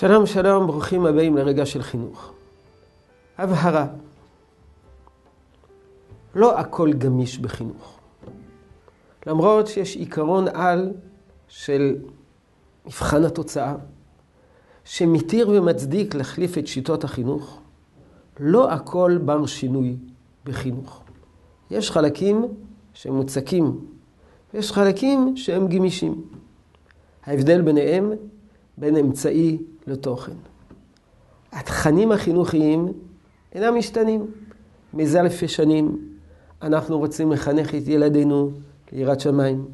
שלום שלום, ברוכים הבאים לרגע של חינוך. הבהרה, לא הכל גמיש בחינוך. למרות שיש עיקרון על של מבחן התוצאה, שמתיר ומצדיק להחליף את שיטות החינוך, לא הכל בר שינוי בחינוך. יש חלקים שהם מוצקים, ויש חלקים שהם גמישים. ההבדל ביניהם בין אמצעי לתוכן. התכנים החינוכיים אינם משתנים. מזה אלפי שנים אנחנו רוצים לחנך את ילדינו ליראת שמיים,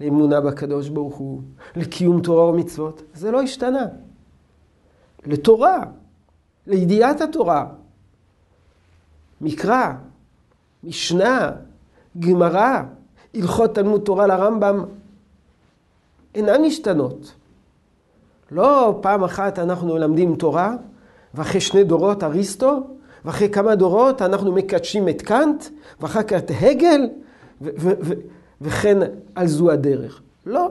לאמונה בקדוש ברוך הוא, לקיום תורה ומצוות. זה לא השתנה. לתורה, לידיעת התורה. מקרא, משנה, גמרא, הלכות תלמוד תורה לרמב"ם, אינן משתנות. לא פעם אחת אנחנו מלמדים תורה, ואחרי שני דורות אריסטו, ואחרי כמה דורות אנחנו מקדשים את קאנט, ואחר כך את הגל, וכן על זו הדרך. לא,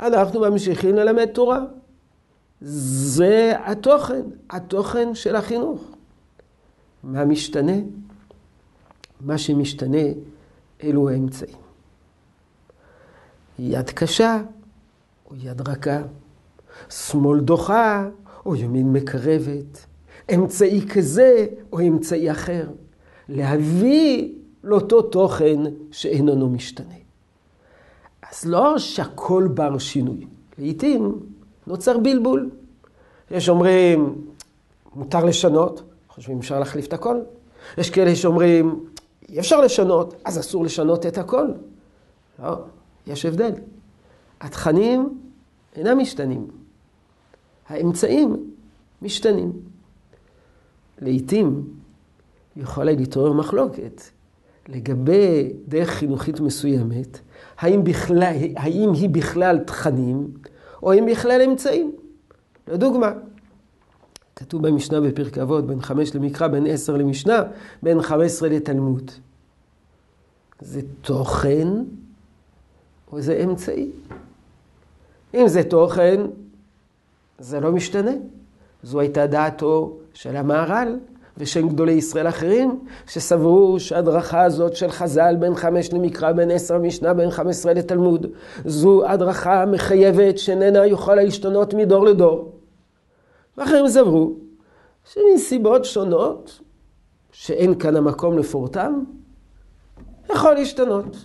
אנחנו ממשיכים ללמד תורה. זה התוכן, התוכן של החינוך. מה משתנה? מה שמשתנה אלו האמצעים. יד קשה או יד רכה. שמאל דוחה או ימין מקרבת, אמצעי כזה או אמצעי אחר, להביא לאותו תוכן שאיננו משתנה. אז לא שהכל בר שינוי, לעתים נוצר בלבול. יש אומרים, מותר לשנות, חושבים אפשר להחליף את הכל. יש כאלה שאומרים, אי אפשר לשנות, אז אסור לשנות את הכל. לא, יש הבדל. התכנים אינם משתנים. האמצעים משתנים. לעתים יכולה להתעורר מחלוקת לגבי דרך חינוכית מסוימת, האם, בכלל, האם היא בכלל תכנים או האם בכלל אמצעים. לדוגמה, כתוב במשנה בפרק אבות, בין חמש למקרא, בין עשר למשנה, בין חמש עשרה לתלמוד. זה תוכן או זה אמצעי? אם זה תוכן, זה לא משתנה. זו הייתה דעתו של המהר"ל ושל גדולי ישראל אחרים, שסברו שההדרכה הזאת של חז"ל בין חמש למקרא, בין עשר למשנה, בין חמש עשרה לתלמוד, זו הדרכה מחייבת שאיננה יכולה להשתנות מדור לדור. ואחרים סברו שמסיבות שונות, שאין כאן המקום לפורטם, יכול להשתנות.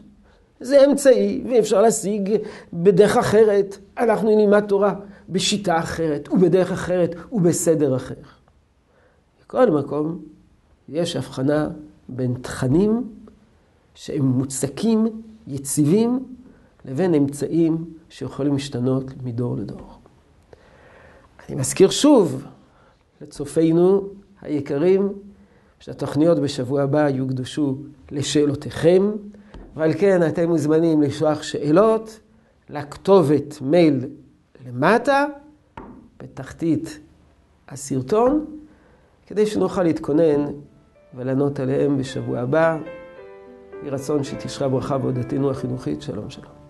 זה אמצעי, ואי אפשר להשיג בדרך אחרת. אנחנו נלמד תורה בשיטה אחרת, ובדרך אחרת, ובסדר אחר. בכל מקום, יש הבחנה בין תכנים שהם מוצקים, יציבים, לבין אמצעים שיכולים להשתנות מדור לדור. אני מזכיר שוב לצופינו היקרים, שהתוכניות בשבוע הבא יוקדשו לשאלותיכם. ועל כן אתם מוזמנים לשלוח שאלות לכתובת מייל למטה, בתחתית הסרטון, כדי שנוכל להתכונן ולענות עליהם בשבוע הבא. יהי רצון שתשרה ברכה ועודתנו החינוכית. שלום שלום.